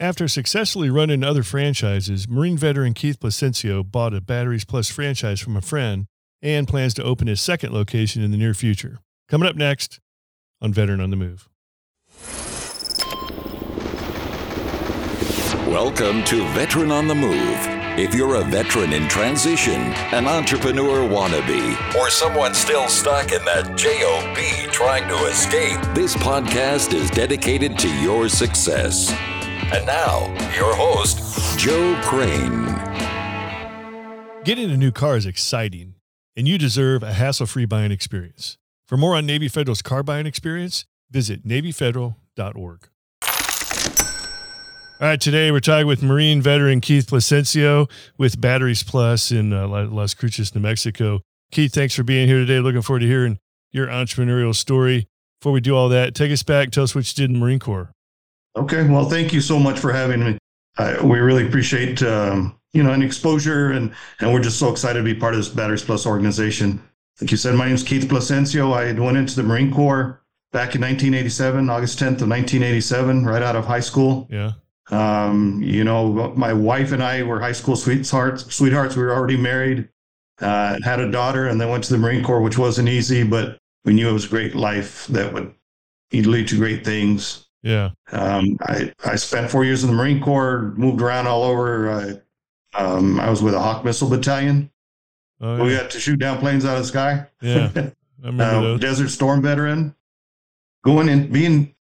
After successfully running other franchises, Marine veteran Keith Placencio bought a Batteries Plus franchise from a friend and plans to open his second location in the near future. Coming up next on Veteran on the Move. Welcome to Veteran on the Move. If you're a veteran in transition, an entrepreneur wannabe, or someone still stuck in that JOB trying to escape, this podcast is dedicated to your success. And now, your host, Joe Crane. Getting a new car is exciting, and you deserve a hassle free buying experience. For more on Navy Federal's car buying experience, visit NavyFederal.org. All right, today we're talking with Marine veteran Keith Placencio with Batteries Plus in uh, Las Cruces, New Mexico. Keith, thanks for being here today. Looking forward to hearing your entrepreneurial story. Before we do all that, take us back. Tell us what you did in the Marine Corps. Okay. Well, thank you so much for having me. Uh, we really appreciate um, you know an exposure, and and we're just so excited to be part of this Batteries Plus organization. Like you said, my name is Keith Placencio. I went into the Marine Corps back in 1987, August 10th of 1987, right out of high school. Yeah. Um, you know, my wife and I were high school sweethearts. Sweethearts. We were already married, uh, had a daughter, and then went to the Marine Corps, which wasn't easy, but we knew it was a great life that would lead to great things. Yeah. Um, I I spent four years in the Marine Corps, moved around all over. I, um, I was with a Hawk Missile Battalion. Oh, yeah. We got to shoot down planes out of the sky. Yeah. uh, Desert Storm veteran. Going in, being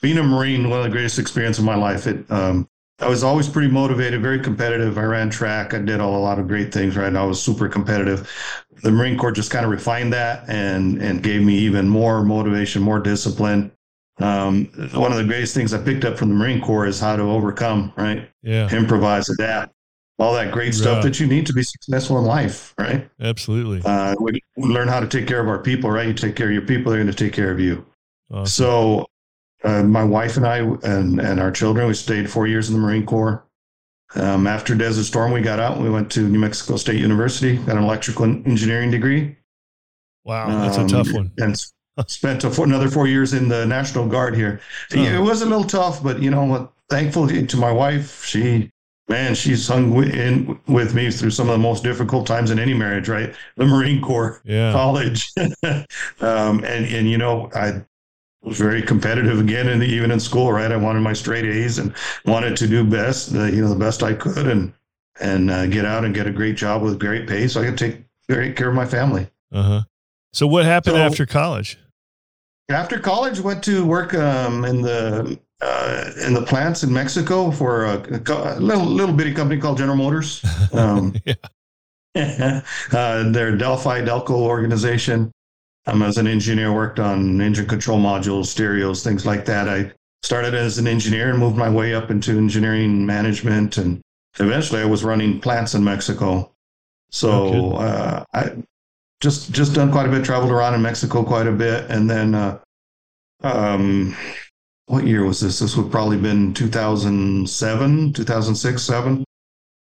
being a Marine, one of the greatest experiences of my life. It, um, I was always pretty motivated, very competitive. I ran track. I did all, a lot of great things, right? And I was super competitive. The Marine Corps just kind of refined that and, and gave me even more motivation, more discipline. Um, one of the greatest things I picked up from the Marine Corps is how to overcome, right? Yeah. Improvise, adapt, all that great stuff that you need to be successful in life, right? Absolutely. Uh, we, we learn how to take care of our people, right? You take care of your people, they're going to take care of you. Awesome. So uh, my wife and I and, and our children, we stayed four years in the Marine Corps. Um, after Desert Storm, we got out. We went to New Mexico State University, got an electrical engineering degree. Wow, that's um, a tough one. And spent a, another four years in the National Guard here. Oh. It was a little tough, but you know what? Thankfully to my wife, she man, she's hung in with me through some of the most difficult times in any marriage, right? The Marine Corps, yeah. college, um, and and you know I was very competitive again, and even in school, right? I wanted my straight A's and wanted to do best, you know, the best I could, and and uh, get out and get a great job with great pay, so I could take great care of my family. Uh huh. So what happened so, after college? After college, went to work um, in the uh, in the plants in Mexico for a, a, little little bitty company called General Motors. Um, yeah. uh, their Delphi Delco organization. Um, as an engineer, worked on engine control modules, stereos, things like that. I started as an engineer and moved my way up into engineering management, and eventually I was running plants in Mexico. So uh, I just just done quite a bit, traveled around in Mexico quite a bit, and then uh, um, what year was this? This would probably been 2007, 2006, seven.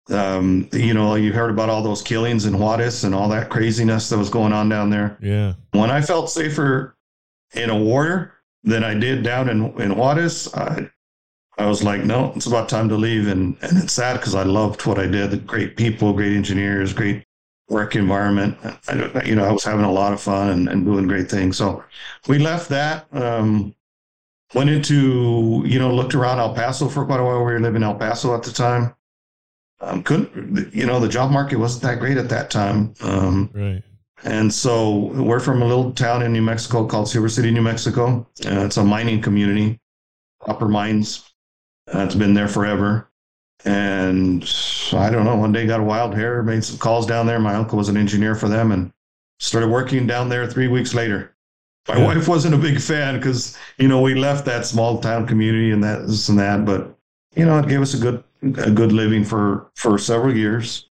Um, you know, you heard about all those killings in Juarez and all that craziness that was going on down there. Yeah. When I felt safer in a war than I did down in, in Juarez, I, I was like, no, it's about time to leave. And, and it's sad because I loved what I did. The great people, great engineers, great work environment. I, you know, I was having a lot of fun and, and doing great things. So we left that. Um, went into, you know, looked around El Paso for quite a while. We were living in El Paso at the time. Um, couldn't, you know, the job market wasn't that great at that time. Um, right. And so we're from a little town in New Mexico called Silver City, New Mexico. Uh, it's a mining community, Upper Mines. Uh, it's been there forever. And I don't know, one day got a wild hair, made some calls down there. My uncle was an engineer for them and started working down there three weeks later. My yeah. wife wasn't a big fan because, you know, we left that small town community and that, this and that, but, you know, it gave us a good, a good living for, for several years.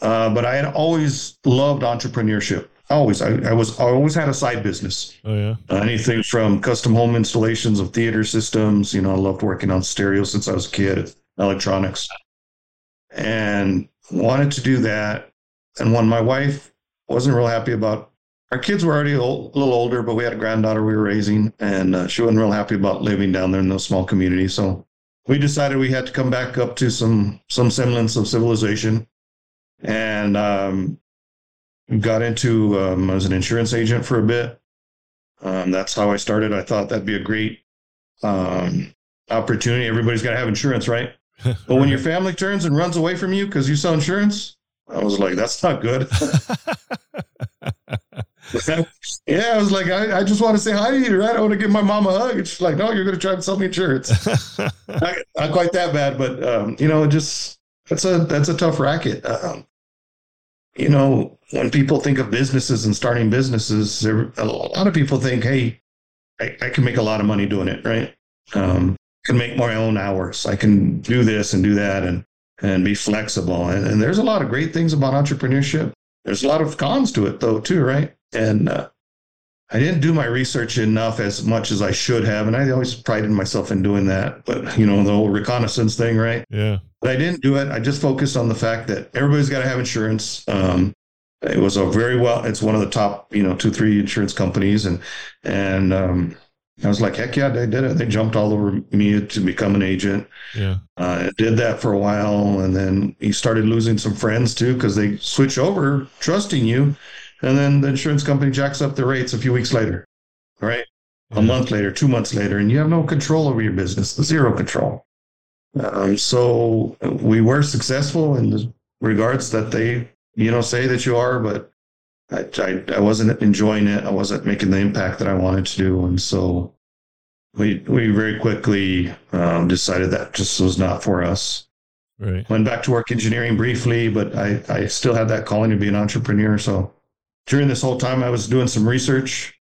Uh, but I had always loved entrepreneurship. Always, I, I, was, I always had a side business. Oh yeah. Uh, anything from custom home installations of theater systems. You know, I loved working on stereo since I was a kid electronics and wanted to do that. And when my wife wasn't real happy about our kids were already old, a little older, but we had a granddaughter we were raising, and uh, she wasn't real happy about living down there in those small communities. So we decided we had to come back up to some some semblance of civilization, and um, got into um, as an insurance agent for a bit. Um, that's how I started. I thought that'd be a great um, opportunity. Everybody's got to have insurance, right? But when your family turns and runs away from you because you sell insurance, I was like, that's not good. yeah, I was like, I, I, just want to say hi to you, right? I want to give my mom a hug. And she's like, no, you're going to try to sell me insurance. not, not, quite that bad, but um, you know, just that's a that's a tough racket. Um, you know, when people think of businesses and starting businesses, there, a lot of people think, hey, I, I, can make a lot of money doing it, right? Um, can make my own hours. I can do this and do that and and be flexible. And, and there's a lot of great things about entrepreneurship. There's a lot of cons to it though, too, right? And uh, I didn't do my research enough as much as I should have, and I always prided myself in doing that. But you know, the whole reconnaissance thing, right? Yeah. But I didn't do it. I just focused on the fact that everybody's got to have insurance. Um, it was a very well. It's one of the top, you know, two three insurance companies, and and um, I was like, heck yeah, they did it. They jumped all over me to become an agent. Yeah. Uh, I did that for a while. And then he started losing some friends too because they switch over trusting you. And then the insurance company jacks up the rates a few weeks later, right? Yeah. A month later, two months later, and you have no control over your business, zero control. Um, so we were successful in the regards that they, you know, say that you are, but I, I, I wasn't enjoying it. I wasn't making the impact that I wanted to do, and so we we very quickly um, decided that just was not for us. Right. Went back to work engineering briefly, but I I still had that calling to be an entrepreneur. So during this whole time, I was doing some research,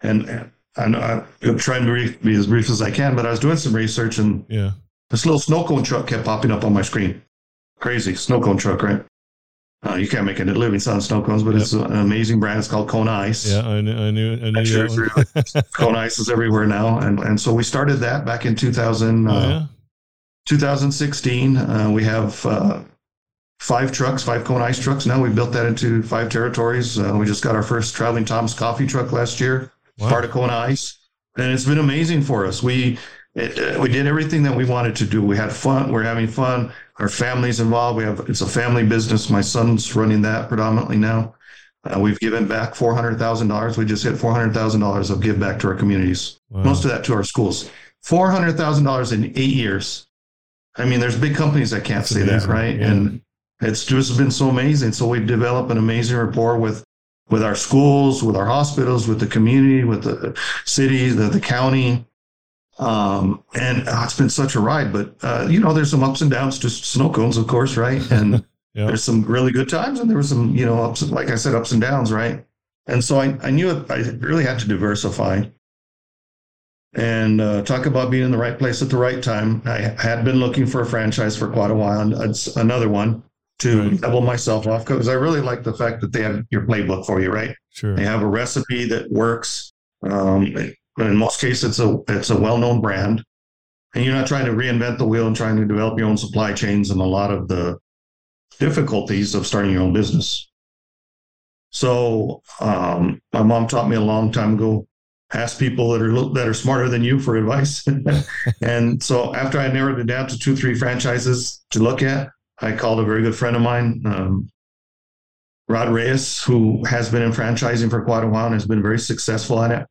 and I'm, I'm trying to be as brief as I can, but I was doing some research, and yeah, this little snow cone truck kept popping up on my screen. Crazy snow cone truck, right? Uh, you can't make a living selling snow cones, but yep. it's an amazing brand. It's called Kona Ice. Yeah, I knew, I knew, I knew sure Kona Ice is everywhere now, and and so we started that back in 2000, oh, uh, yeah? 2016. Uh, we have uh, five trucks, five Kona Ice trucks now. We built that into five territories. Uh, we just got our first traveling Tom's coffee truck last year, wow. part of Kona Ice, and it's been amazing for us. We it, we did everything that we wanted to do. We had fun. We're having fun our family's involved. We have it's a family business. My son's running that predominantly now. Uh, we've given back four hundred thousand dollars. We just hit four hundred thousand dollars of give back to our communities. Wow. Most of that to our schools. Four hundred thousand dollars in eight years. I mean, there's big companies that can't That's say amazing. that, right? Yeah. And it's just been so amazing. So we've developed an amazing rapport with with our schools, with our hospitals, with the community, with the city, the, the county. Um, and oh, it's been such a ride, but uh, you know, there's some ups and downs to snow cones, of course, right? And there's some really good times, and there was some, you know, ups, like I said, ups and downs, right? And so I, I knew I really had to diversify and uh, talk about being in the right place at the right time. I had been looking for a franchise for quite a while, and it's another one to right. double myself off because I really like the fact that they have your playbook for you, right? Sure. They have a recipe that works. Um, in most cases, it's a it's a well known brand, and you're not trying to reinvent the wheel and trying to develop your own supply chains and a lot of the difficulties of starting your own business. So um, my mom taught me a long time ago: ask people that are that are smarter than you for advice. and so after I narrowed it down to two, three franchises to look at, I called a very good friend of mine, um, Rod Reyes, who has been in franchising for quite a while and has been very successful at it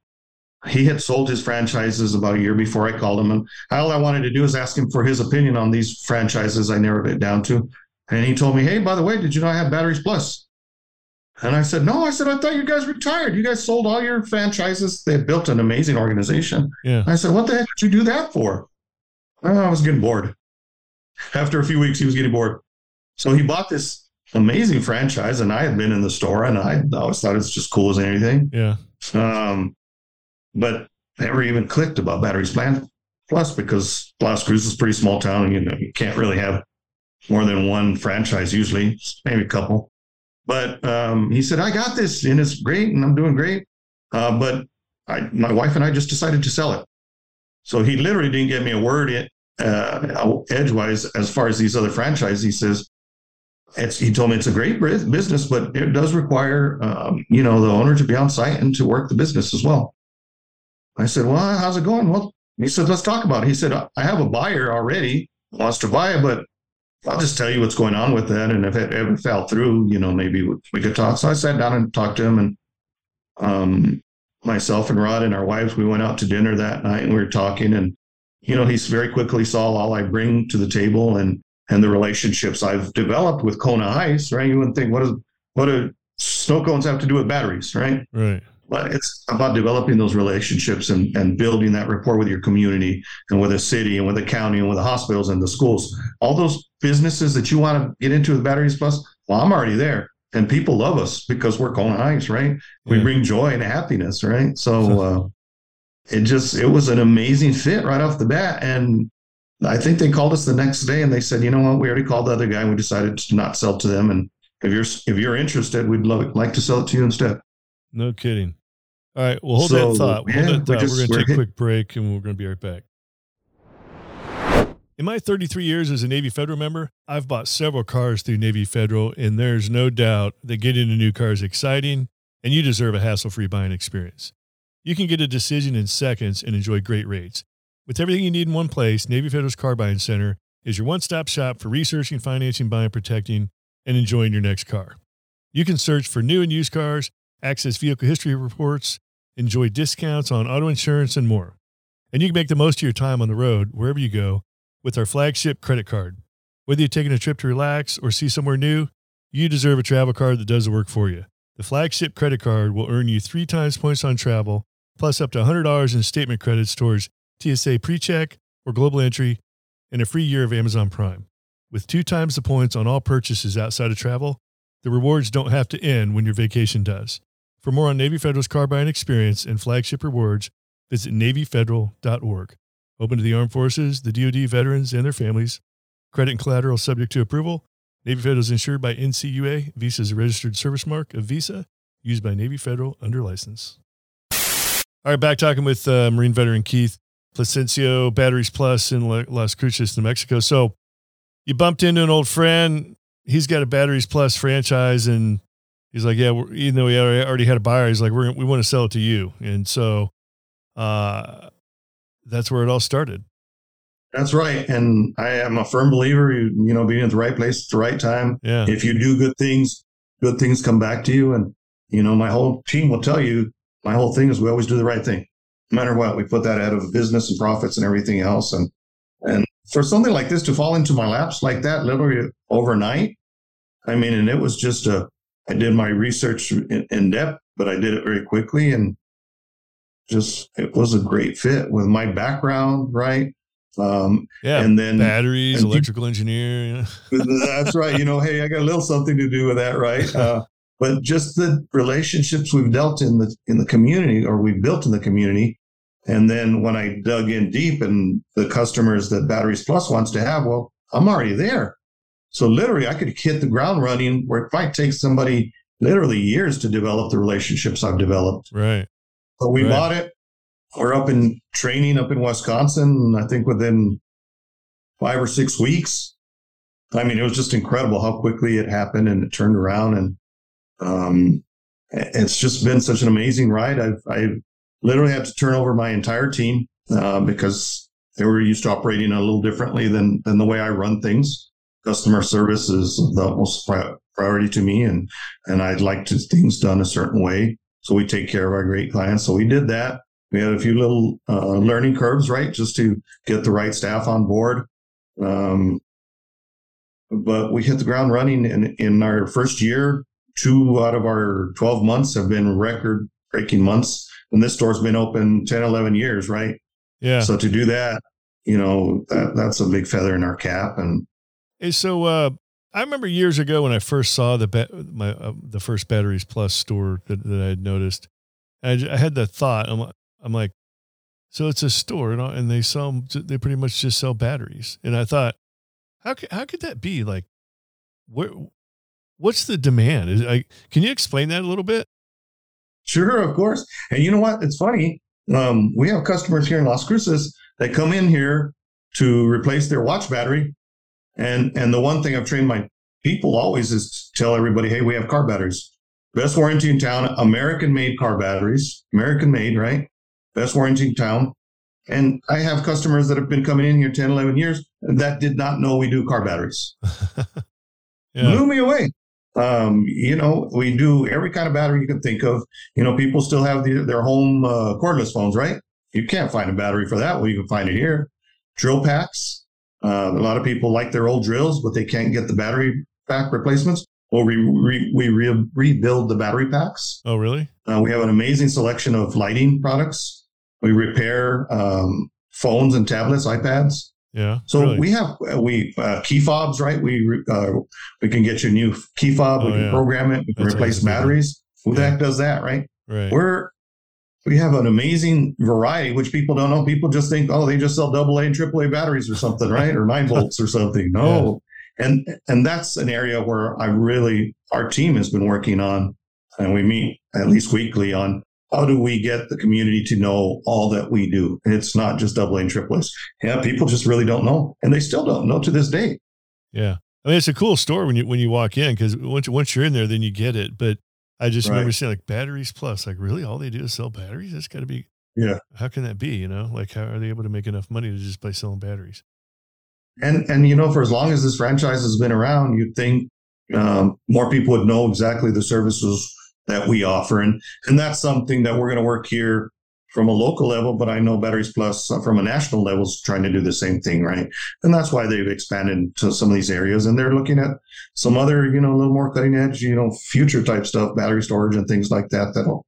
he had sold his franchises about a year before I called him. And all I wanted to do is ask him for his opinion on these franchises I narrowed it down to. And he told me, Hey, by the way, did you know I have Batteries Plus? And I said, No, I said, I thought you guys retired. You guys sold all your franchises. They built an amazing organization. Yeah. I said, What the heck did you do that for? Oh, I was getting bored. After a few weeks, he was getting bored. So he bought this amazing franchise, and I had been in the store and I always thought it's just cool as anything. Yeah. Um, but never even clicked about batteries plus because Las Cruces is a pretty small town and you know you can't really have more than one franchise usually, maybe a couple. But um, he said, I got this and it's great and I'm doing great. Uh, but I, my wife and I just decided to sell it. So he literally didn't give me a word in, uh, edgewise as far as these other franchises. He says, he told me it's a great business, but it does require, um, you know, the owner to be on site and to work the business as well. I said, Well, how's it going? Well, he said, let's talk about it. He said, I have a buyer already wants to buy it, but I'll just tell you what's going on with that. And if it ever fell through, you know, maybe we could talk. So I sat down and talked to him and, um, myself and Rod and our wives, we went out to dinner that night and we were talking and, you know, he very quickly saw all I bring to the table and, and the relationships I've developed with Kona Ice, right? You wouldn't think, what, is, what do snow cones have to do with batteries, right? Right. But it's about developing those relationships and, and building that rapport with your community and with the city and with the county and with the hospitals and the schools. All those businesses that you want to get into with Batteries Plus, well, I'm already there. And people love us because we're Kona Ice, right? We bring joy and happiness, right? So uh, it just, it was an amazing fit right off the bat. And I think they called us the next day and they said, you know what, we already called the other guy and we decided to not sell to them. And if you're if you're interested, we'd love like to sell it to you instead. No kidding. All right, well hold so, that thought. Yeah, hold that thought. We're, just, we're going to take a quick break and we're going to be right back. In my 33 years as a Navy Federal member, I've bought several cars through Navy Federal, and there's no doubt that getting a new car is exciting, and you deserve a hassle-free buying experience. You can get a decision in seconds and enjoy great rates. With everything you need in one place, Navy Federal's Car Buying Center is your one-stop shop for researching, financing, buying, protecting, and enjoying your next car. You can search for new and used cars, access vehicle history reports, enjoy discounts on auto insurance, and more. And you can make the most of your time on the road wherever you go with our flagship credit card. Whether you're taking a trip to relax or see somewhere new, you deserve a travel card that does the work for you. The flagship credit card will earn you three times points on travel, plus up to $100 in statement credits towards TSA PreCheck or Global Entry, and a free year of Amazon Prime. With two times the points on all purchases outside of travel, the rewards don't have to end when your vacation does. For more on Navy Federal's car buying experience and flagship rewards, visit NavyFederal.org. Open to the armed forces, the DoD veterans, and their families. Credit and collateral subject to approval. Navy Federal is insured by NCUA. Visa is a registered service mark of Visa used by Navy Federal under license. All right, back talking with uh, Marine veteran Keith Placencio, Batteries Plus in Las Cruces, New Mexico. So you bumped into an old friend. He's got a Batteries Plus franchise, and he's like, "Yeah, even though we already had a buyer, he's like, we we want to sell it to you." And so, uh, that's where it all started. That's right, and I am a firm believer. You, you know, being at the right place at the right time. Yeah. If you do good things, good things come back to you. And you know, my whole team will tell you. My whole thing is we always do the right thing, no matter what. We put that out of business and profits and everything else. And and for something like this to fall into my laps like that, literally overnight, I mean, and it was just a. I did my research in, in depth, but I did it very quickly, and just it was a great fit with my background, right? Um, yeah, and then batteries, and electrical engineer. that's right. You know, hey, I got a little something to do with that, right? Uh, but just the relationships we've dealt in the in the community, or we've built in the community, and then when I dug in deep, and the customers that Batteries Plus wants to have, well, I'm already there. So literally, I could hit the ground running. Where it might take somebody literally years to develop the relationships I've developed. Right. But we right. bought it. We're up in training up in Wisconsin. I think within five or six weeks. I mean, it was just incredible how quickly it happened and it turned around. And um, it's just been such an amazing ride. I've, I literally had to turn over my entire team uh, because they were used to operating a little differently than than the way I run things. Customer service is the most priority to me, and and I'd like to things done a certain way. So we take care of our great clients. So we did that. We had a few little uh, learning curves, right, just to get the right staff on board. Um, but we hit the ground running in, in our first year. Two out of our 12 months have been record breaking months. And this store's been open 10, 11 years, right? Yeah. So to do that, you know, that, that's a big feather in our cap. And so uh, I remember years ago when I first saw the my uh, the first Batteries Plus store that, that I had noticed. I, I had the thought. I'm I'm like, so it's a store, and, and they sell they pretty much just sell batteries. And I thought, how could how could that be? Like, where what's the demand? Is can you explain that a little bit? Sure, of course. And you know what? It's funny. Um, we have customers here in Las Cruces that come in here to replace their watch battery and and the one thing I've trained my people always is to tell everybody, hey, we have car batteries. Best warranty in town, American made car batteries, American made, right? Best warranty in town. And I have customers that have been coming in here 10, 11 years that did not know we do car batteries. yeah. Blew me away. Um, you know, we do every kind of battery you can think of. You know, people still have the, their home uh, cordless phones, right? You can't find a battery for that. Well, you can find it here. Drill packs. Uh, a lot of people like their old drills, but they can't get the battery pack replacements. Well, we re- we re- rebuild the battery packs. Oh, really? Uh, we have an amazing selection of lighting products. We repair um, phones and tablets, iPads. Yeah. So really. we have uh, we uh, key fobs, right? We uh, we can get you a new key fob. Oh, we can yeah. program it. We can That's replace batteries. Who the heck does that, right? Right. We're we have an amazing variety, which people don't know. People just think, oh, they just sell double A and triple A batteries or something, right? Or nine volts or something. No. Yeah. And and that's an area where I really our team has been working on, and we meet at least weekly on how do we get the community to know all that we do? It's not just double A and triple A's. Yeah, people just really don't know, and they still don't know to this day. Yeah, I mean it's a cool store when you when you walk in because once once you're in there, then you get it. But I just right. remember seeing like batteries plus, like really all they do is sell batteries. That's got to be yeah. How can that be? You know, like how are they able to make enough money to just by selling batteries? And and you know, for as long as this franchise has been around, you'd think um, more people would know exactly the services that we offer. And, and that's something that we're going to work here from a local level, but I know Batteries Plus uh, from a national level is trying to do the same thing, right? And that's why they've expanded to some of these areas, and they're looking at some other, you know, a little more cutting edge, you know, future type stuff, battery storage and things like that. That'll,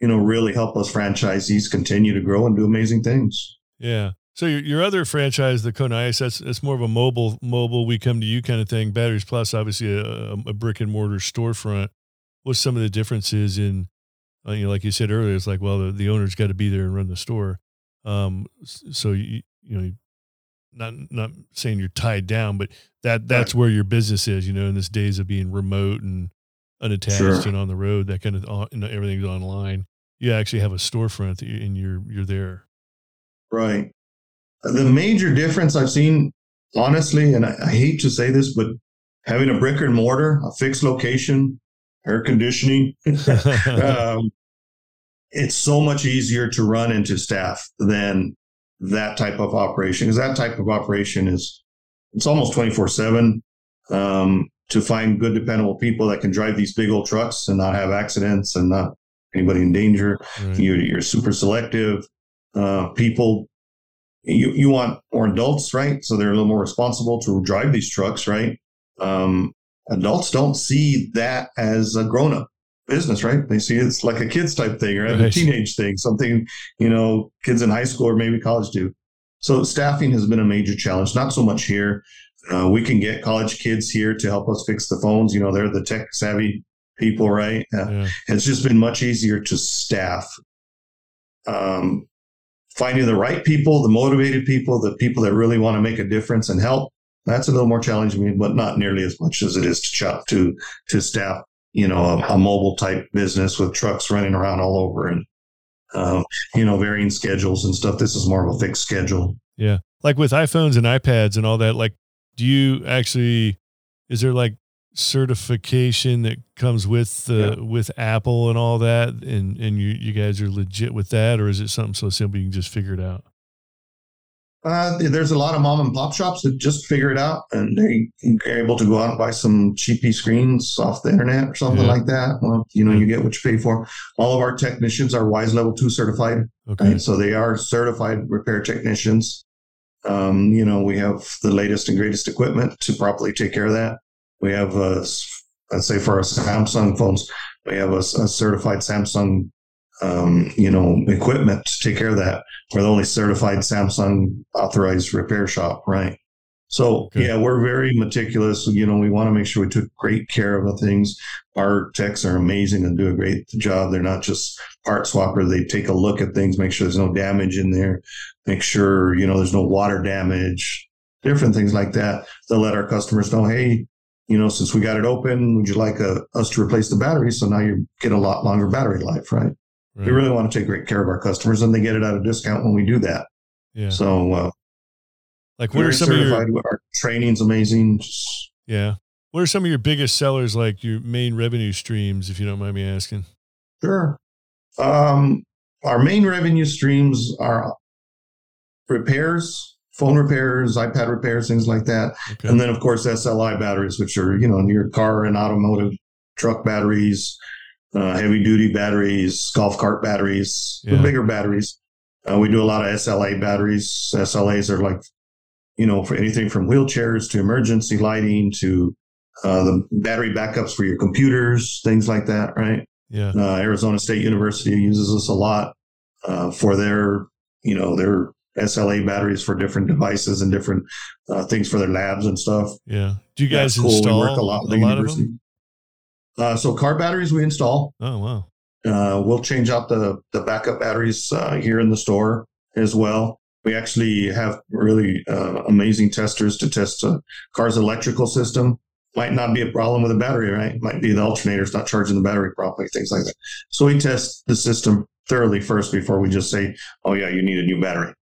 you know, really help us franchisees continue to grow and do amazing things. Yeah. So your, your other franchise, the Kona Ice, that's it's more of a mobile, mobile. We come to you kind of thing. Batteries Plus, obviously a, a brick and mortar storefront what's some of the differences in uh, you know like you said earlier it's like well the, the owner's got to be there and run the store um so you you know not not saying you're tied down but that that's right. where your business is you know in this days of being remote and unattached sure. and on the road that kind of uh, you know, everything's online you actually have a storefront you, and you're you're there right the major difference i've seen honestly and I, I hate to say this but having a brick and mortar a fixed location air conditioning. um, it's so much easier to run into staff than that type of operation because that type of operation is it's almost 24 7 um, to find good dependable people that can drive these big old trucks and not have accidents and not anybody in danger right. you're, you're, super selective uh, people you, you want more adults right so they're a little more responsible to drive these trucks right um, adults don't see that as a grown up business, right? They see it's like a kids type thing or a teenage thing, something, you know, kids in high school or maybe college do. So staffing has been a major challenge, not so much here. Uh, we can get college kids here to help us fix the phones. You know, they're the tech savvy people, right? Uh, yeah. It's just been much easier to staff. Um, finding the right people, the motivated people, the people that really want to make a difference and help that's a little more challenging, but not nearly as much as it is to chop to to staff, you know, a, a mobile type business with trucks running around all over and um, you know varying schedules and stuff. This is more of a fixed schedule. Yeah, like with iPhones and iPads and all that. Like, do you actually? Is there like certification that comes with the yeah. with Apple and all that, and and you you guys are legit with that, or is it something so simple you can just figure it out? Uh, there's a lot of mom and pop shops that just figure it out and they are able to go out and buy some cheapy screens off the internet or something yeah. like that. Well, you know, you get what you pay for. All of our technicians are WISE Level 2 certified. Okay. Right? So they are certified repair technicians. Um, you know, we have the latest and greatest equipment to properly take care of that. We have, uh, let's say for our Samsung phones, we have a, a certified Samsung um, you know, equipment to take care of that. We're the only certified Samsung authorized repair shop, right? So Good. yeah, we're very meticulous. You know, we want to make sure we took great care of the things. Our techs are amazing and do a great job. They're not just part swapper. They take a look at things, make sure there's no damage in there, make sure, you know, there's no water damage, different things like that. They'll let our customers know, hey, you know, since we got it open, would you like a, uh, us to replace the battery? So now you get a lot longer battery life, right? Right. We really want to take great care of our customers, and they get it at a discount when we do that. Yeah. So, uh, like, what are some of your our training's amazing? Yeah. What are some of your biggest sellers? Like your main revenue streams, if you don't mind me asking. Sure. Um, our main revenue streams are repairs, phone repairs, iPad repairs, things like that. Okay. And then, of course, SLI batteries, which are, you know, your car and automotive truck batteries, uh, heavy duty batteries, golf cart batteries, the Yeah. bigger batteries. Uh, we do a lot of SLA batteries. SLAs are like, you know, for anything from wheelchairs to emergency lighting to uh, the battery backups for your computers, things like that, right? yeah. Uh, Arizona State University uses us a lot uh, for their, you know, their SLA batteries for different devices and different uh, things for their labs and stuff. Yeah. Do you guys cool. install We work a lot with the of university. them? Uh, so car batteries we install. Oh wow. Uh, we'll change out the the backup batteries uh, here in the store as well. We actually have really uh, amazing testers to test a car's electrical system. Might not be a problem with the battery, right? Might be the alternator's not charging the battery properly, things like that. So we test the system thoroughly first before we just say, "Oh yeah, you need a new battery,"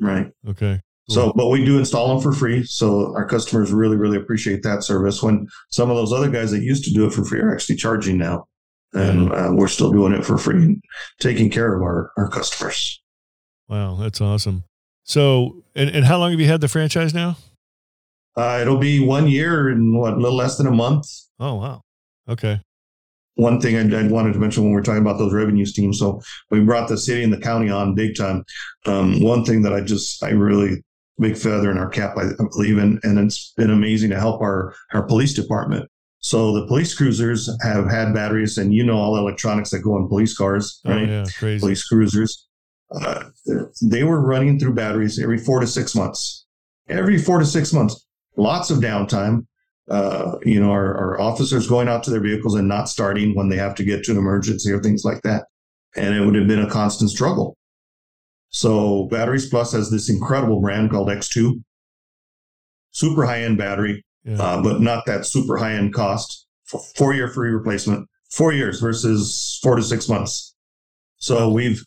right? Okay. So, but we do install them for free. So our customers really, really appreciate that service. When some of those other guys that used to do it for free are actually charging now, and uh, we're still doing it for free, and taking care of our our customers. Wow, that's awesome. So, and, and how long have you had the franchise now? Uh, it'll be one year and what a little less than a month. Oh wow. Okay. One thing I, I wanted to mention when we're talking about those revenue streams, so we brought the city and the county on big time. Um, one thing that I just I really big feather in our cap, I, believe in, and it's been amazing to help our our police department. So the police cruisers have had batteries, and you know all the electronics that go in police cars, Oh right? yeah, crazy. Police cruisers. Uh, they were running through batteries every four to six months. Every four to six months, lots of downtime. Uh, you know, our, our officers going out to their vehicles and not starting when they have to get to an emergency or things like that. And it would have been a constant struggle. So Batteries Plus has this incredible brand called X2, super high end battery, Yeah. uh, but not that super high end cost. Four year free replacement, four years versus four to six months. So we've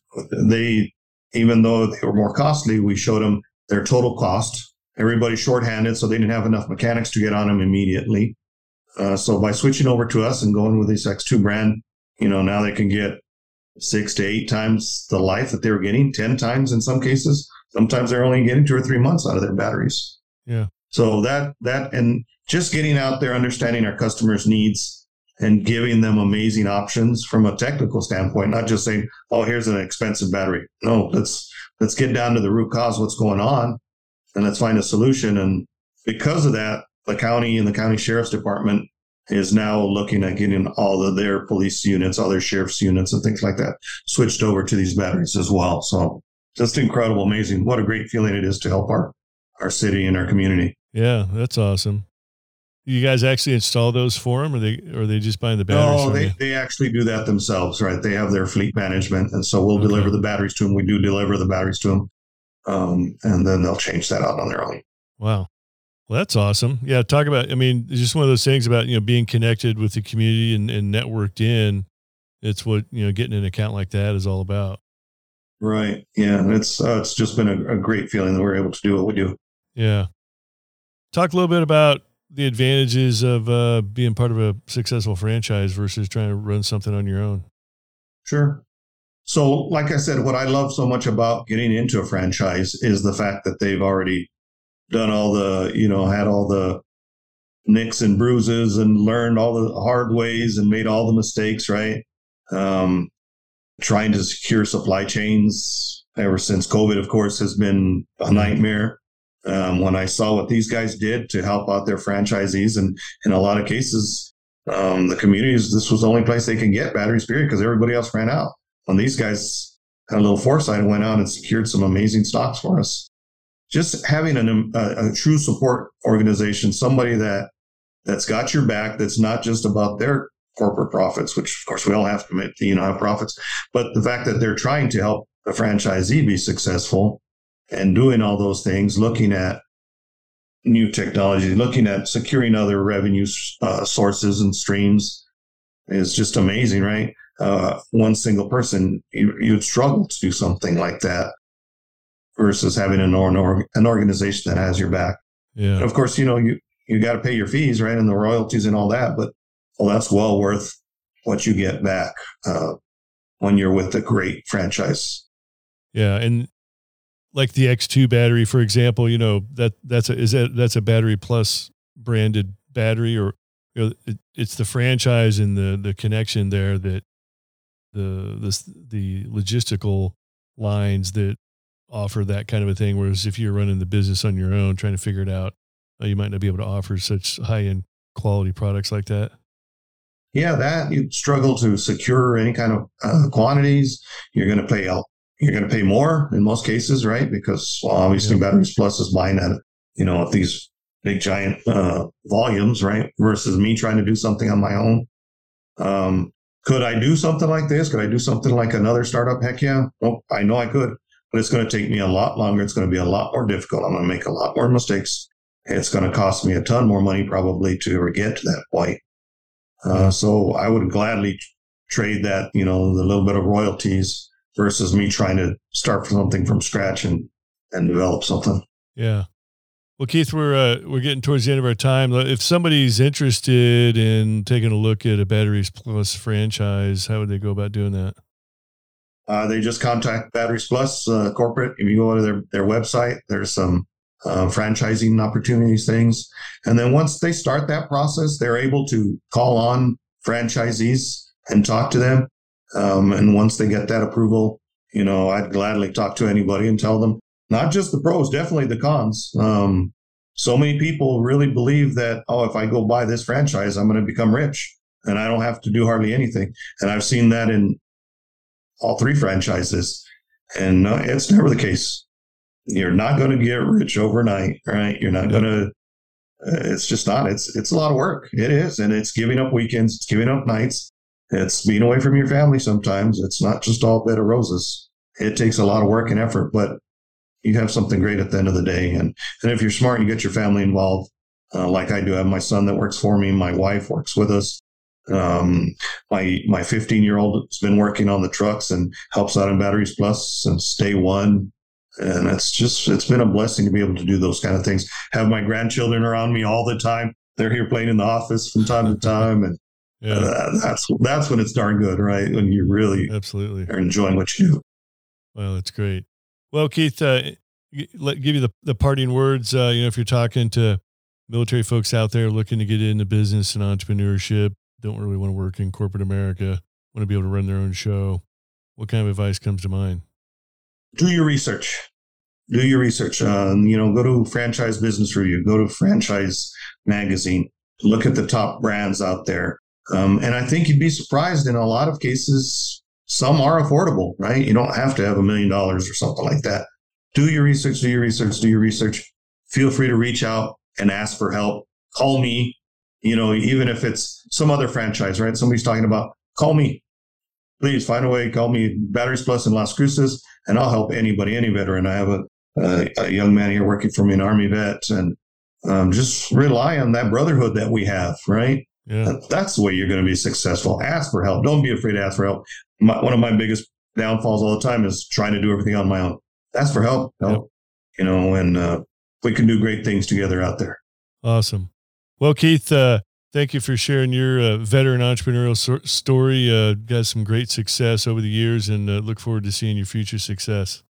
they even though they were more costly, we showed them their total cost. Everybody shorthanded, so they didn't have enough mechanics to get on them immediately. Uh, so by switching over to us and going with this X2 brand, you know now they can get six to eight times the life that they were getting, ten times in some cases. Sometimes they're only getting two or three months out of their batteries. Yeah. So that that and just getting out there, understanding our customers' needs, and giving them amazing options from a technical standpoint, not just saying, "Oh, here's an expensive battery." No, let's let's get down to the root cause, what's going on, and let's find a solution. And because of that, the county and the county sheriff's department is now looking at getting all of their police units, all their sheriff's units, and things like that switched over to these batteries as well. So just incredible, amazing. What a great feeling it is to help our our city and our community. Yeah, that's awesome. You guys actually install those for them, or they or are they just buying the batteries? No, they, you? they actually do that themselves, right? They have their fleet management, and so we'll Okay. deliver the batteries to them. We do deliver the batteries to them, um, and then they'll change that out on their own. Wow. Well, that's awesome. Yeah, talk about. I mean, it's just one of those things about you know being connected with the community and, and networked in. It's what you know getting an account like that is all about. Right? Yeah, it's uh, it's just been a, a great feeling that we're able to do what we do. Yeah. Talk a little bit about the advantages of uh, being part of a successful franchise versus trying to run something on your own. Sure. So, like I said, what I love so much about getting into a franchise is the fact that they've already done all the, you know, had all the nicks and bruises and learned all the hard ways and made all the mistakes, right? Um, trying to secure supply chains ever since COVID, of course, has been a nightmare. Um, when I saw what these guys did to help out their franchisees, and in a lot of cases, um, the communities, this was the only place they can get batteries, period, because everybody else ran out. When these guys had a little foresight and went out and secured some amazing stocks for us, just having an, a, a true support organization, somebody that that's got your back, that's not just about their corporate profits, which of course we all have to make, you know, have profits, but the fact that they're trying to help the franchisee be successful and doing all those things, looking at new technology, looking at securing other revenue uh, sources and streams is just amazing, right? Uh, one single person, you, you'd struggle to do something like that versus having an, or, an organization that has your back. And Yeah. of course, you know, you, you got to pay your fees, right? And the royalties and all that, but well, that's well worth what you get back uh, when you're with a great franchise. Yeah. And like the X2 battery, for example, you know, that that's a, is that, that's a battery plus branded battery or, you know, it, it's the franchise and the, the connection there that the, the, the logistical lines that offer that kind of a thing. Whereas if you're running the business on your own, trying to figure it out, uh, you might not be able to offer such high end quality products like that. Yeah, that you struggle to secure any kind of uh, quantities. You're going to pay out. you're going to pay more in most cases, right? Because well, obviously yeah. Batteries Plus is buying at you know at these big giant uh, volumes, right? Versus me trying to do something on my own. Um, could I do something like this? Could I do something like another startup? Heck yeah. Well, I know I could, but it's going to take me a lot longer. It's going to be a lot more difficult. I'm going to make a lot more mistakes. It's going to cost me a ton more money probably to ever get to that point. Uh, so I would gladly trade that, you know, the little bit of royalties versus me trying to start from something from scratch and and develop something. Yeah. Well, Keith, we're uh, we're getting towards the end of our time. If somebody's interested in taking a look at a Batteries Plus franchise, how would they go about doing that? Uh, they just contact Batteries Plus uh, corporate. If you go to their their website, there's some uh, franchising opportunities, things. And then once they start that process, they're able to call on franchisees and talk to them. Um, and once they get that approval, you know, I'd gladly talk to anybody and tell them not just the pros, definitely the cons. Um, so many people really believe that, oh, if I go buy this franchise, I'm going to become rich and I don't have to do hardly anything. And I've seen that in all three franchises. And uh, it's never the case you're not going to get rich overnight, right? You're not going to. Uh, it's just not. It's it's a lot of work. It is, and it's giving up weekends. It's giving up nights. It's being away from your family. Sometimes it's not just all bed of roses. It takes a lot of work and effort, but you have something great at the end of the day. And and if you're smart, you get your family involved, uh, like I do. I have my son that works for me. My wife works with us. Um, my my 15 year old has been working on the trucks and helps out in Batteries Plus since day one. And it's just it's been a blessing to be able to do those kind of things. Have my grandchildren around me all the time. They're here playing in the office from time to time. And yeah. Uh, that's that's when it's darn good right? When you really absolutely. are enjoying what you do. Well that's great. Well keith uh, let give you the, the parting words. Uh, you know if you're talking to military folks out there looking to get into business and entrepreneurship don't really want to work in corporate america want to be able to run their own show what kind of advice comes to mind do your research. Do your research. Um, you know, go to Franchise Business Review, go to Franchise Magazine, look at the top brands out there. Um, and I think you'd be surprised in a lot of cases, some are affordable, right? You don't have to have a million dollars or something like that. Do your research, do your research, do your research. Feel free to reach out and ask for help. Call me, you know, even if it's some other franchise, right? Somebody's talking about, call me please find a way. Call me Batteries Plus in Las Cruces, and I'll help anybody, any veteran. I have a, a, a young man here working for me, an Army vet, and um, just rely on that brotherhood that we have, right? Yeah. That's the way you're going to be successful. Ask for help. Don't be afraid to ask for help. My, one of my biggest downfalls all the time is trying to do everything on my own. Ask for help. Help. Yep. You know, and uh, we can do great things together out there. Awesome. Well, Keith, uh, Thank you for sharing your uh, veteran entrepreneurial so- story. Uh, got some great success over the years and uh, look forward to seeing your future success.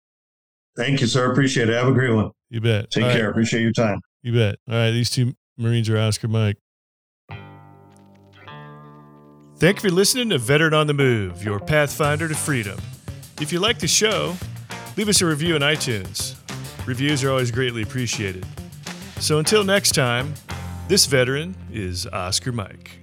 Thank you, sir. Appreciate it. Have a great one. You bet. Take All care. Right. Appreciate your time. You bet. All right. These two Marines are Oscar Mike. Thank you for listening to Veteran on the Move, your pathfinder to freedom. If you like the show, leave us a review on iTunes. Reviews are always greatly appreciated. So until next time, this veteran is Oscar Mike.